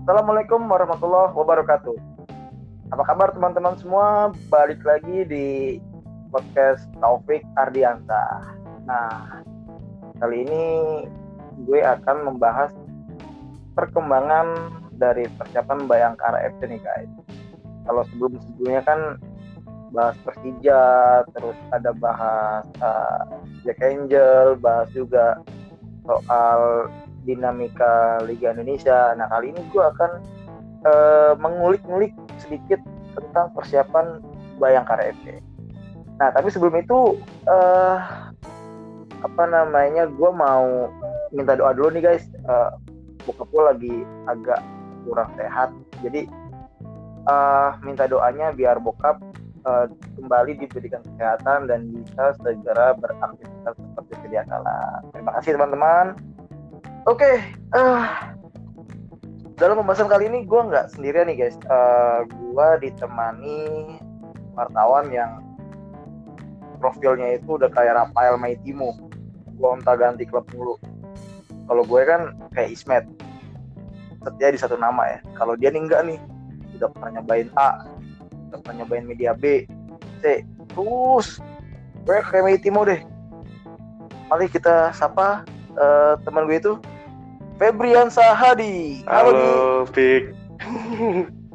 Assalamualaikum warahmatullahi wabarakatuh. Apa kabar teman-teman semua? Balik lagi di podcast Taufik Ardianta. Nah, kali ini gue akan membahas perkembangan dari persiapan Bayangkara FC nih guys. Kalau sebelum-sebelumnya kan bahas Persija, terus ada bahas uh, Jack Angel, bahas juga soal dinamika Liga Indonesia. Nah kali ini gue akan uh, mengulik-ngulik sedikit tentang persiapan Bayangkara FC. Nah tapi sebelum itu uh, apa namanya gue mau minta doa dulu nih guys. Uh, bokap gue lagi agak kurang sehat, jadi uh, minta doanya biar bokap uh, kembali diberikan kesehatan dan bisa segera beraktivitas seperti sedia kala. Terima kasih teman-teman. Oke, okay, uh, eh, dalam pembahasan kali ini gue nggak sendirian nih guys. Uh, eh, gue ditemani wartawan yang profilnya itu udah kayak Rafael Maitimo. Gue onta ganti klub mulu. Kalau gue kan kayak Ismet, setia di satu nama ya. Kalau dia nih enggak nih, udah pernah nyobain A, pernah nyobain media B C terus gue kayak Timo deh mari kita sapa uh, teman gue itu Febrian Sahadi halo, halo Fik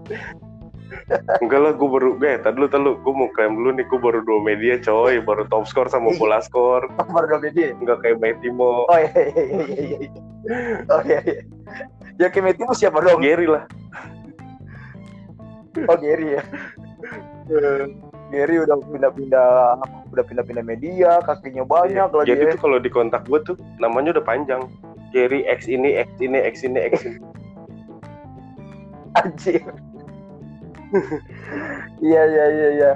Enggak lah, gue baru gue tadi lu tadi gue mau klaim dulu nih, gue baru dua media coy, baru top score sama bola skor. Oh, baru dua media. Enggak kayak Timo. Oh iya iya iya iya. iya. Oh iya iya. Ya kayak Timo siapa dong? Gary lah. Oh Gary ya. Gary udah pindah-pindah udah pindah-pindah media, kakinya banyak lagi. Jadi ya. tuh kalau di kontak gue tuh namanya udah panjang. Gary X ini, X ini, X ini, X ini. Anjir. iya iya iya iya.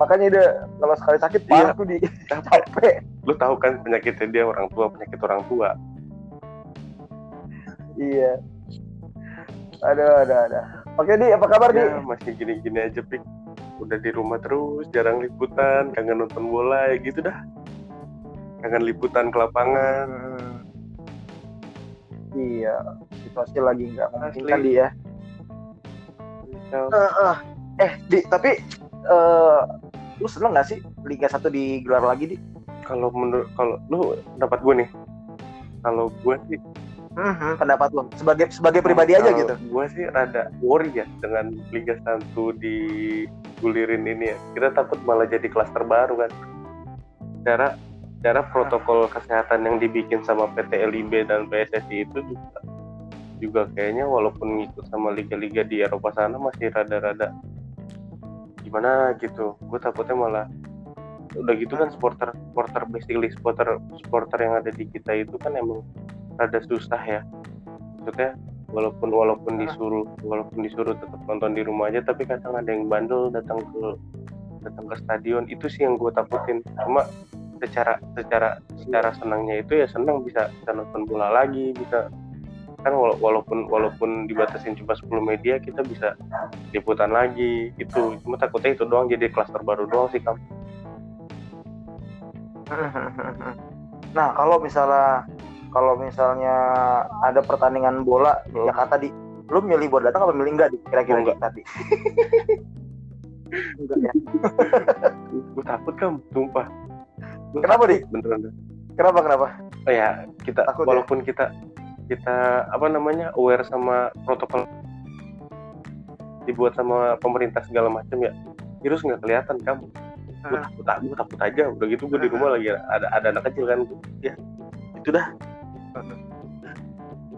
Makanya udah kalau sekali sakit iya. parah iya. tuh di capek. Lu tahu kan penyakitnya dia orang tua, penyakit orang tua. iya. Ada ada ada. Oke di apa kabar ya, di? Masih gini-gini aja pik udah di rumah terus jarang liputan kangen nonton bola ya gitu dah. Kangen liputan ke lapangan. Hmm. iya situasi lagi nggak memungkinkan dia uh, uh. eh di tapi uh, lu seneng nggak sih Liga 1 digelar lagi di? Kalau menurut kalau lu dapat gue nih. Kalau gue sih hmm, pendapat lo sebagai sebagai pribadi aja gitu? gue sih rada worry ya dengan Liga 1 di gulirin ini ya. Kita takut malah jadi klaster baru kan? Cara cara protokol kesehatan yang dibikin sama PT LIB dan PSSI itu juga juga kayaknya walaupun ngikut sama liga-liga di Eropa sana masih rada-rada gimana gitu. Gue takutnya malah udah gitu kan supporter supporter basically supporter supporter yang ada di kita itu kan emang rada susah ya. Maksudnya walaupun walaupun disuruh walaupun disuruh tetap nonton di rumah aja tapi kadang ada yang bandel datang ke datang ke stadion. Itu sih yang gue takutin. Cuma secara secara secara senangnya itu ya senang bisa bisa nonton bola lagi bisa kan walaupun walaupun dibatasin cuma 10 media kita bisa liputan lagi gitu. Cuma takutnya itu doang jadi klaster baru doang sih kamu nah kalau misalnya kalau misalnya ada pertandingan bola di. Jakarta di lu milih buat datang apa milih enggak di kira-kira oh, enggak. tadi enggak ya gue takut kan sumpah gua kenapa di beneran kenapa kenapa oh ya kita takut, ya? walaupun ya? kita kita apa namanya aware sama protokol dibuat sama pemerintah segala macam ya virus nggak kelihatan kamu gue ah. takut gue takut aja udah gitu gue di ah. rumah lagi ada ada anak kecil kan ya itu dah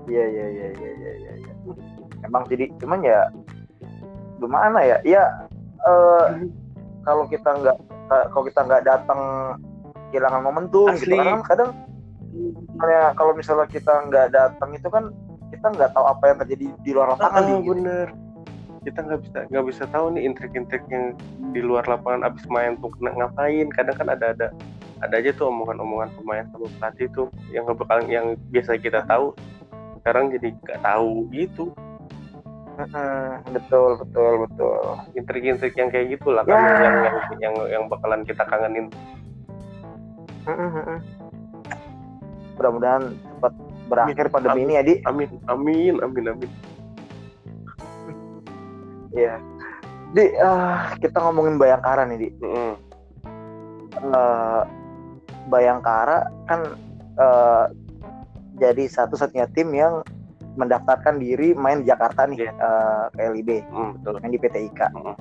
Iya iya iya iya iya iya. Ya. Emang jadi cuman ya gimana ya? Ya uh, kalau kita nggak kalau kita nggak datang kehilangan momentum gitu. Asli. gitu kan kadang misalnya kalau misalnya kita nggak datang itu kan kita nggak tahu apa yang terjadi di luar lapangan. Oh, gitu. bener. Kita nggak bisa nggak bisa tahu nih intrik-intrik yang di luar lapangan abis main tuh ngapain. Kadang kan ada ada ada aja tuh omongan-omongan pemain sama pelatih tuh yang bakal yang biasa kita tahu sekarang jadi nggak tahu gitu. Betul betul betul. Intrik-intrik yang kayak gitu lah kan ya. yang, yang yang yang bakalan kita kangenin. Mudah-mudahan cepat berakhir amin, pandemi amin, ini ya di amin amin amin amin. Iya. Di ah, kita ngomongin Bayangkara nih, Di. Eh, Bayangkara kan eh, jadi satu-satunya tim yang mendaftarkan diri main di Jakarta nih Iya. eh, ke LIB, Mm, betul main di PT IKA. Mm-mm.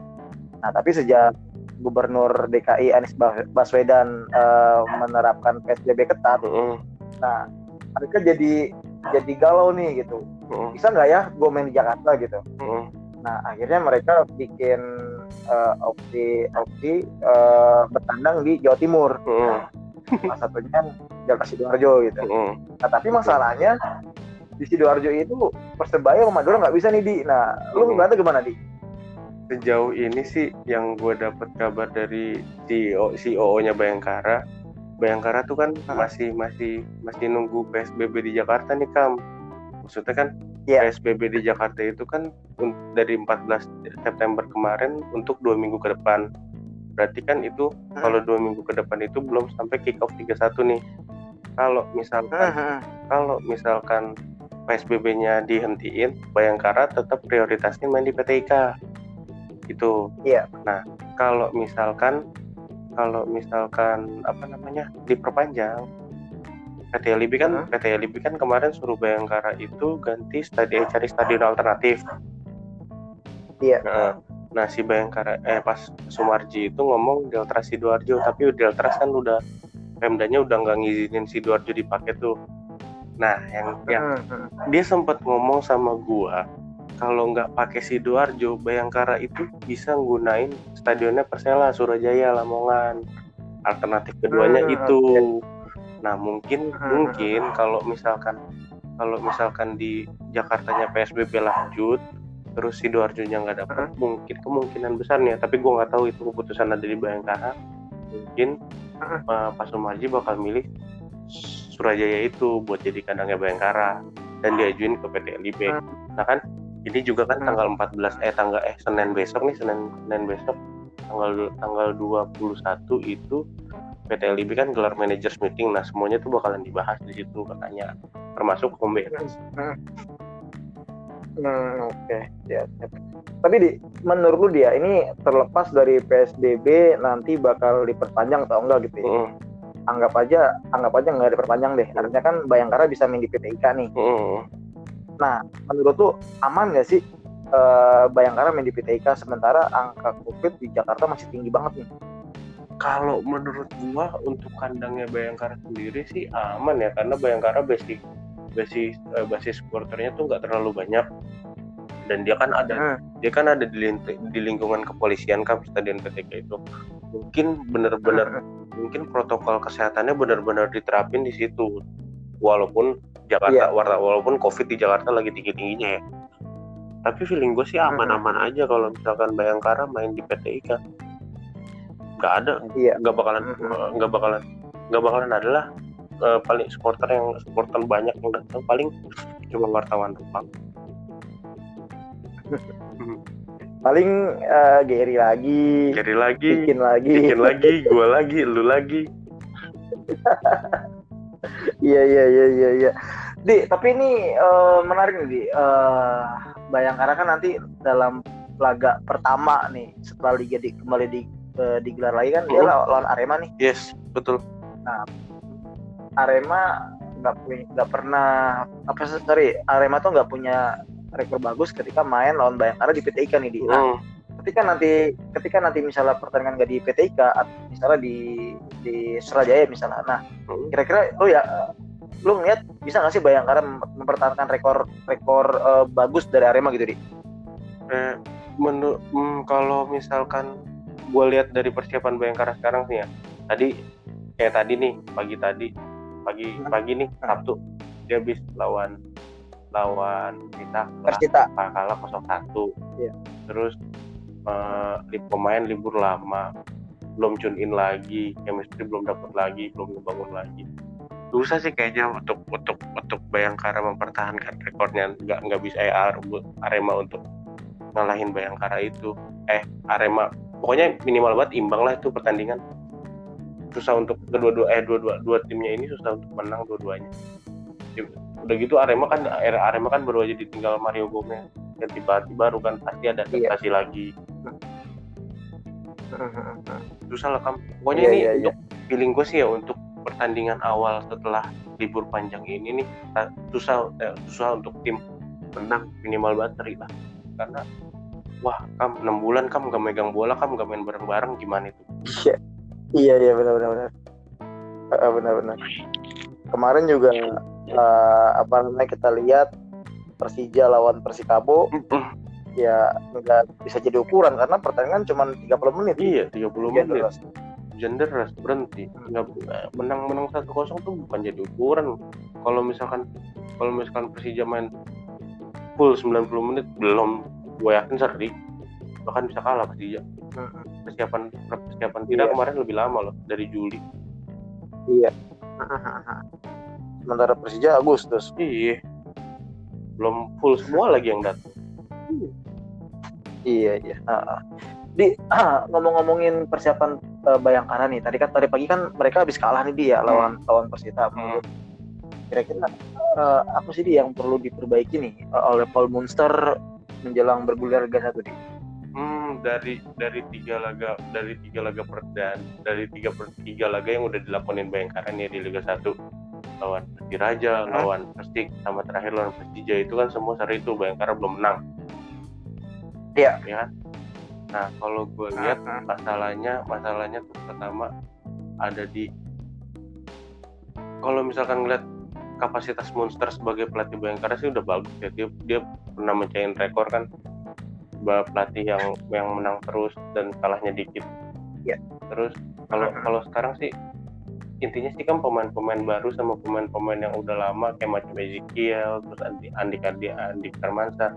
Nah, tapi sejak Gubernur DKI Anies Bas- Baswedan eh, menerapkan PSBB ketat, Mm-mm. nah mereka jadi jadi galau nih gitu. Mm-mm. Bisa nggak ya gue main di Jakarta gitu? Mm-mm. Nah, akhirnya mereka bikin eh, opsi opsi eh, bertandang di Jawa Timur. Mm-mm. Salah satunya Delta Sidoarjo gitu. Mm-mm. Nah, tapi masalahnya di Sidoarjo itu Persebaya sama Madura nggak bisa nih di. Nah, lu Hmm. ngeliatnya gimana di? sejauh ini sih yang gue dapat kabar dari CEO CEO-nya Bayangkara Bayangkara tuh kan Hmm. masih masih masih nunggu PSBB di Jakarta nih Kam maksudnya kan Iya. PSBB di Jakarta itu kan dari 14 September kemarin untuk dua minggu ke depan berarti kan itu Hmm. kalau dua minggu ke depan itu belum sampai kick off 31 nih kalau misalkan Hmm. kalau misalkan PSBB-nya dihentiin, Bayangkara tetap prioritasnya main di PT IKA. Itu. Iya. Nah, kalau misalkan kalau misalkan apa namanya diperpanjang PT LIB kan Hmm. PT LIB kan kemarin suruh Bayangkara itu ganti stadion cari stadion alternatif. Iya. Nah, nah si Bayangkara eh pas Sumarji itu ngomong Delta Sidoarjo tapi Delta kan udah Pemdanya udah nggak ngizinin Sidoarjo dipakai tuh. Nah, yang yang Hmm, hmm. dia sempat ngomong sama gua kalau nggak pakai sidoarjo Bayangkara itu bisa nggunain stadionnya Persela Surajaya Lamongan alternatif keduanya Hmm, itu nah mungkin mungkin kalau misalkan kalau misalkan di Jakartanya PSBB lanjut terus sidoarjonya nggak dapat mungkin kemungkinan besar nih tapi gua nggak tahu itu keputusan ada di Bayangkara mungkin Hmm. uh, Pak Sumarji bakal milih Surajaya itu buat jadi kandangnya Bayangkara dan diajuin ke PT LIB. Hmm. Nah kan ini juga kan tanggal 14 eh tanggal eh Senin besok nih Senin Senin besok tanggal tanggal 21 itu PT LIB kan gelar managers meeting. Nah semuanya tuh bakalan dibahas di situ katanya termasuk home base. Hmm, oke, siap, siap. Tapi di, menurut lu dia ini terlepas dari PSBB nanti bakal diperpanjang atau enggak gitu ya? Mm, Anggap aja, anggap aja nggak diperpanjang deh. Artinya kan Bayangkara bisa main di PT IKA nih. mm. Nah, menurut lu aman nggak sih eh, Bayangkara main di PT IKA sementara angka COVID di Jakarta masih tinggi banget nih? Kalau menurut gua untuk kandangnya Bayangkara sendiri sih aman ya karena Bayangkara basic basis eh, basis supporternya tuh nggak terlalu banyak. Dan dia kan ada Hmm. dia kan ada di, di lingkungan kepolisian kan stadion PTK itu. Mungkin bener-bener mungkin protokol kesehatannya benar-benar diterapin di situ. Walaupun Jakarta warna walaupun COVID di Jakarta lagi tinggi tingginya ya. Tapi feeling gue sih aman-aman aja kalau misalkan Bayangkara main di PT IKA nggak ada. Iya. nggak bakalan Mhm. nggak bakalan nggak bakalan adalah eh, paling supporter yang supporter banyak yang datang paling cuma wartawan doang Paling eh, Gary lagi, jadi lagi bikin lagi. bikin lagi gua lagi lu lagi Iya iya iya iya iya. Di, tapi ini eh, menarik nih, Di. Eh, Bayangkara kan nanti dalam laga pertama nih setelah liga di, kembali di, eh, digelar lagi kan dia Mhm. law- lawan Arema nih. yes betul Arema nggak punya nggak pernah apa sih sorry Arema tuh nggak punya rekor bagus ketika main lawan Bayangkara di PT IKA nih di. Nah, Hmm, ketika nanti ketika nanti misalnya pertandingan nggak di PT IKA atau misalnya di di Surajaya misalnya. Nah, hmm. kira-kira lu ya lu ngeliat bisa nggak sih Bayangkara mem- mempertahankan rekor rekor eh, bagus dari Arema gitu di? Eh, menu, hmm, kalau misalkan gue lihat dari persiapan Bayangkara sekarang sih ya tadi kayak tadi nih pagi tadi pagi Hmm. pagi nih Sabtu. Dia habis lawan lawan kita Persita. kalah 0-1 Iya. terus li- pemain libur lama. Belum tune in lagi chemistry belum dapat lagi belum ngebangun lagi. Susah sih kayaknya untuk untuk untuk Bayangkara mempertahankan rekornya. Nggak nggak bisa eh, Ar- Arema untuk ngalahin Bayangkara itu. Eh Arema pokoknya minimal banget imbang lah itu pertandingan susah untuk kedua-dua eh dua-dua dua timnya ini susah untuk menang dua-duanya. Udah gitu Arema kan Arema kan baru aja ditinggal Mario Gomez. Ganti pelatih baru kan pasti ada Iya. adaptasi lagi. Susah lah kam. Pokoknya Iya, ini iya, iya. untuk feeling gue sih ya untuk pertandingan awal setelah libur panjang ini nih susah eh, susah untuk tim menang. Minimal bateri lah. Karena wah kam enam bulan kam gak megang bola kam gak main bareng-bareng gimana itu? Iya, iya, iya benar benar benar. Eh, benar benar. Kemarin juga eh, apa namanya kita lihat Persija lawan Persikabo ya nggak bisa jadi ukuran karena pertandingan cuma 30 menit. iya 30 Hujan menit deras. hujan deras berhenti nggak menang menang satu kosong tuh bukan jadi ukuran kalau misalkan kalau misalkan Persija main full 90 menit belum gue yakin seri bahkan bisa kalah Persija persiapan persiapan tidak Iya. kemarin lebih lama loh dari Juli Iya. Sementara Persija Agustus. iya belum full semua lagi yang datang Iya iya. Ah. Di ah, ngomong-ngomongin persiapan eh, Bayangkara nih. Tadi kan tadi pagi kan mereka habis kalah nih dia lawan lawan Persita. Hmm. Kira-kira eh, apa sih di yang perlu diperbaiki nih eh, oleh Paul Munster menjelang bergulir Liga satu di? Hmm, dari dari tiga laga dari tiga laga perdan dari tiga per tiga laga yang udah dilakonin Bayangkara nih di Liga 1 lawan Persiraja, Hmm. lawan Persik, sama terakhir lawan Persija itu kan semua seri itu Bayangkara belum menang. Iya. Ya kan? Nah kalau gue lihat masalahnya masalahnya tuh pertama ada di kalau misalkan ngeliat kapasitas Monster sebagai pelatih Bayangkara sih udah bagus ya dia dia pernah mencahin rekor kan Ba- pelatih yang yang menang terus dan kalahnya dikit. Iya. terus kalau kalau sekarang sih intinya sih kan pemain-pemain baru sama pemain-pemain yang udah lama kayak macam Ezekiel terus Andi Andi Andi Andi Firmansyah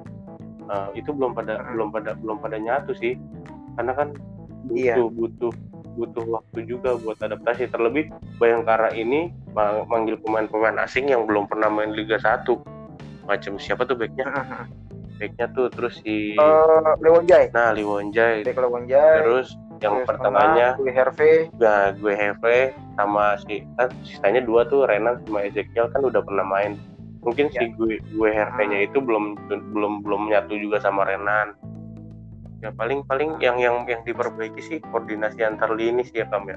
eh, itu belum pada Mhm. belum pada belum pada nyatu sih. Karena kan butuh Iya. butuh butuh waktu juga buat adaptasi. Terlebih Bayangkara ini ma- manggil pemain-pemain asing yang belum pernah main Liga 1 macam siapa tuh backnya backnya tuh terus si Eh, Lewonjai. nah Liwonjai Bek Lewonjai. terus yang terus tengah, Louis Herve. nah gue Heve sama si kan sisanya dua tuh Renan sama Ezekiel kan udah pernah main mungkin si gue gue Herve nya itu belum belum belum nyatu juga sama Renan ya paling paling yang yang yang diperbaiki sih koordinasi antar lini sih ya Kam ya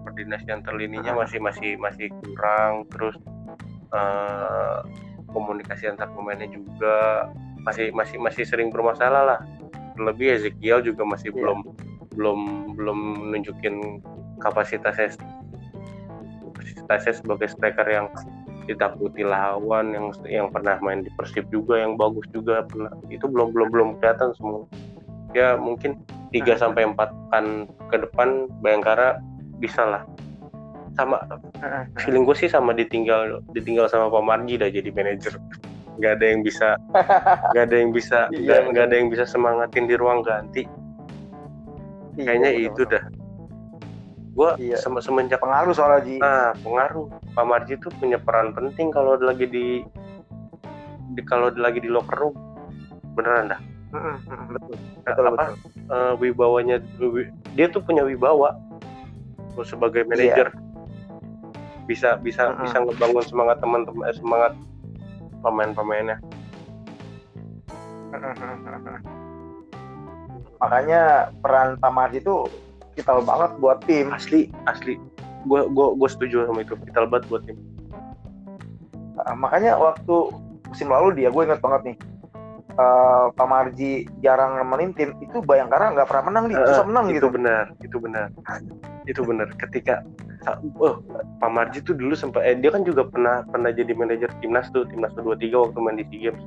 koordinasi antar lininya Hmm. masih masih masih kurang terus eh, komunikasi antar pemainnya juga masih masih masih sering bermasalah lah. Terlebih Ezekiel juga masih Iya. belum belum belum nunjukin kapasitasnya kapasitasnya sebagai striker yang ditakuti lawan yang yang pernah main di Persib juga yang bagus juga pernah. Itu belum belum belum kelihatan semua. Ya mungkin 3 Hmm. sampai 4 kan ke depan Bayangkara bisa lah. Sama feeling gue sih sama ditinggal ditinggal sama Pak Marji dah jadi manajer nggak ada yang bisa nggak ada yang bisa Iya, nggak ada yang bisa semangatin di ruang ganti Iya, kayaknya betul, itu betul. dah gue Iya. sem- semenjak pengaruh soalnya Ji. ah pengaruh Pak Marji tuh punya peran penting kalau lagi di, di kalau lagi di locker room beneran dah mm, betul. Nah, Betul, apa betul. eh, wibawanya wi- dia tuh punya wibawa sebagai manajer bisa bisa Mm-mm. bisa ngebangun semangat teman-teman eh, semangat pemain-pemainnya Makanya peran Pak Marji itu vital banget buat tim. asli asli gue gua gua setuju sama itu vital banget buat tim Uh, makanya waktu musim lalu dia, gue ingat banget nih. uh, Pak Marji jarang nemenin tim itu Bayangkara nggak pernah menang nih, Eh, susah menang itu gitu. benar itu benar itu benar ketika oh Pak Marji tuh dulu sempat eh, dia kan juga pernah pernah jadi manajer timnas tuh timnas U23 waktu main di SEA Games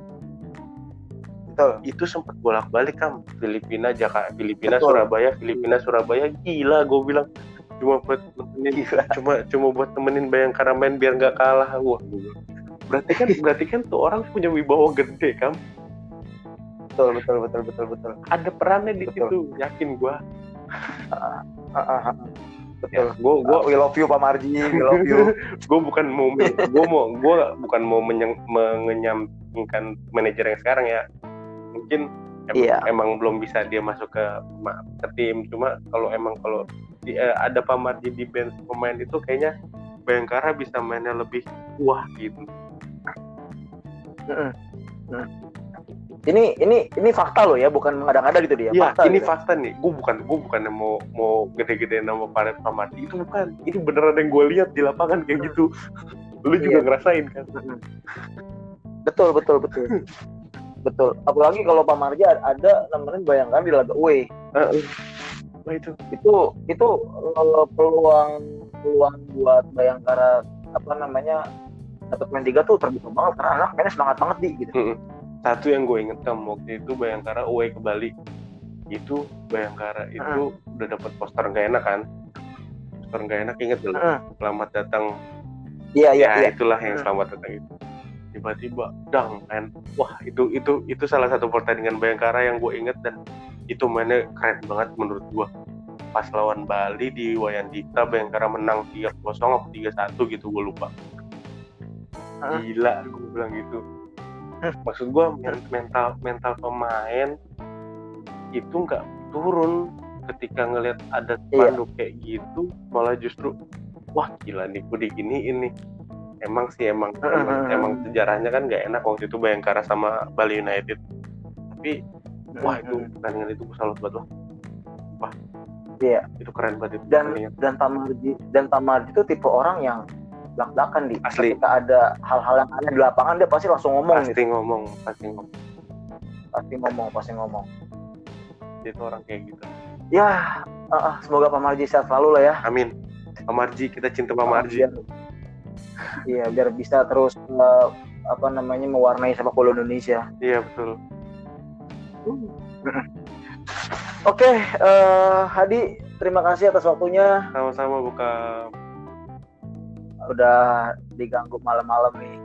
Betul. itu sempat bolak-balik kan Filipina Jakarta Filipina Betul. Surabaya Filipina Surabaya gila gue bilang cuma buat nemenin Gila. cuma cuma buat temenin Bayangkara main biar nggak kalah wah berarti kan berarti kan tuh orang punya wibawa gede kan Betul, betul, betul, betul, betul. ada perannya di Betul. situ yakin gua Ah, ah, ah. ya Betul. gua gua we love you Pak Marji, we love you. gue bukan mau gue mau gue bukan mau menyeng, menyampingkan manajer yang sekarang ya mungkin em- Iya. emang belum bisa dia masuk ke ke tim cuma kalau emang kalau di- eh, ada Pak Marji di bench pemain itu kayaknya Bayangkara bisa mainnya lebih wah gitu. Ini ini ini fakta loh ya bukan mengada-ngada gitu dia Iya, fakta ini gitu. fakta nih. Gue bukan gue bukan yang mau mau gede-gede nama Paret Pamadi itu bukan. Ini beneran yang gue lihat di lapangan kayak gitu. Lu juga Iya. ngerasain kan? Betul betul betul betul apalagi kalau Pak Marja ada nemenin bayangkan di laga away. Wah itu. itu itu eh, peluang peluang buat Bayangkara apa namanya dapat main tiga tuh terbuka banget karena anak mainnya semangat banget di gitu Mm-mm. Satu yang gue inget kan waktu itu Bayangkara away ke Bali. Itu Bayangkara itu udah dapat poster nggak enak kan? Poster nggak enak inget dulu. Heeh. Selamat datang iya iya ya iya itulah yang Hmm. selamat datang itu tiba-tiba dang kan wah itu itu itu salah satu pertandingan Bayangkara yang gue inget dan itu mainnya keren banget menurut gue pas lawan Bali di Wayandita Bayangkara menang 3-0 apa 3-1 gitu gue lupa gila gue bilang gitu. Maksud gue men- mental mental pemain itu nggak turun ketika ngelihat ada Iya. spanduk kayak gitu malah justru wah gila nih gue diginiin nih emang sih emang emang, emang sejarahnya kan nggak enak waktu itu Bayangkara sama Bali United tapi wah itu pertandingan itu gue salut banget lah wah Iya. itu keren banget itu dan pertandingan. dan Tamarji dan Tamarji itu tipe orang yang belak-belakan di. Asli. ketika ada hal-hal yang aneh di lapangan dia pasti langsung ngomong gitu. pasti ngomong pasti ngomong. Pasti ngomong pasti ngomong. Itu orang kayak gitu. Ya eh, eh, semoga Pak Marji sehat selalu lah ya. Amin. Pak Marji kita cinta Pak Marji iya biar bisa terus eh, apa namanya mewarnai sepak bola Indonesia. Iya betul. Oke eh, Hadi terima kasih atas waktunya. Sama-sama buka udah diganggu malam-malam nih.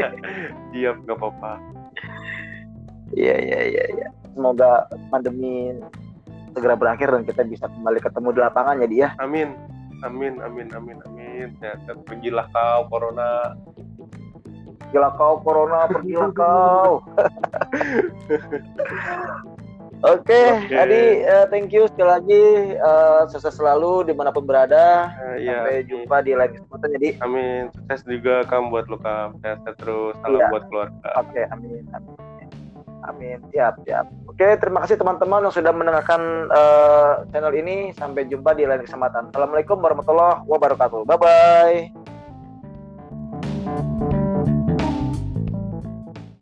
Siap nggak apa-apa. Iya iya iya iya. Semoga pandemi segera berakhir dan kita bisa kembali ketemu di lapangan jadi ya. Amin. Amin amin amin amin. Sehat pergilah kau corona. Gila kau corona pergilah kau. Oke, Oke. Adi, eh, thank you sekali lagi. eh, sukses selalu di mana pun berada. Eh, iya Sampai jumpa di lain kesempatan. Jadi, amin sukses juga kamu buat lo kam sehat terus salam Iya. buat keluarga oke, amin, amin, amin, siap, siap. Oke, terima kasih teman-teman yang sudah mendengarkan eh, channel ini. Sampai jumpa di lain kesempatan. Assalamualaikum warahmatullahi wabarakatuh. Bye bye.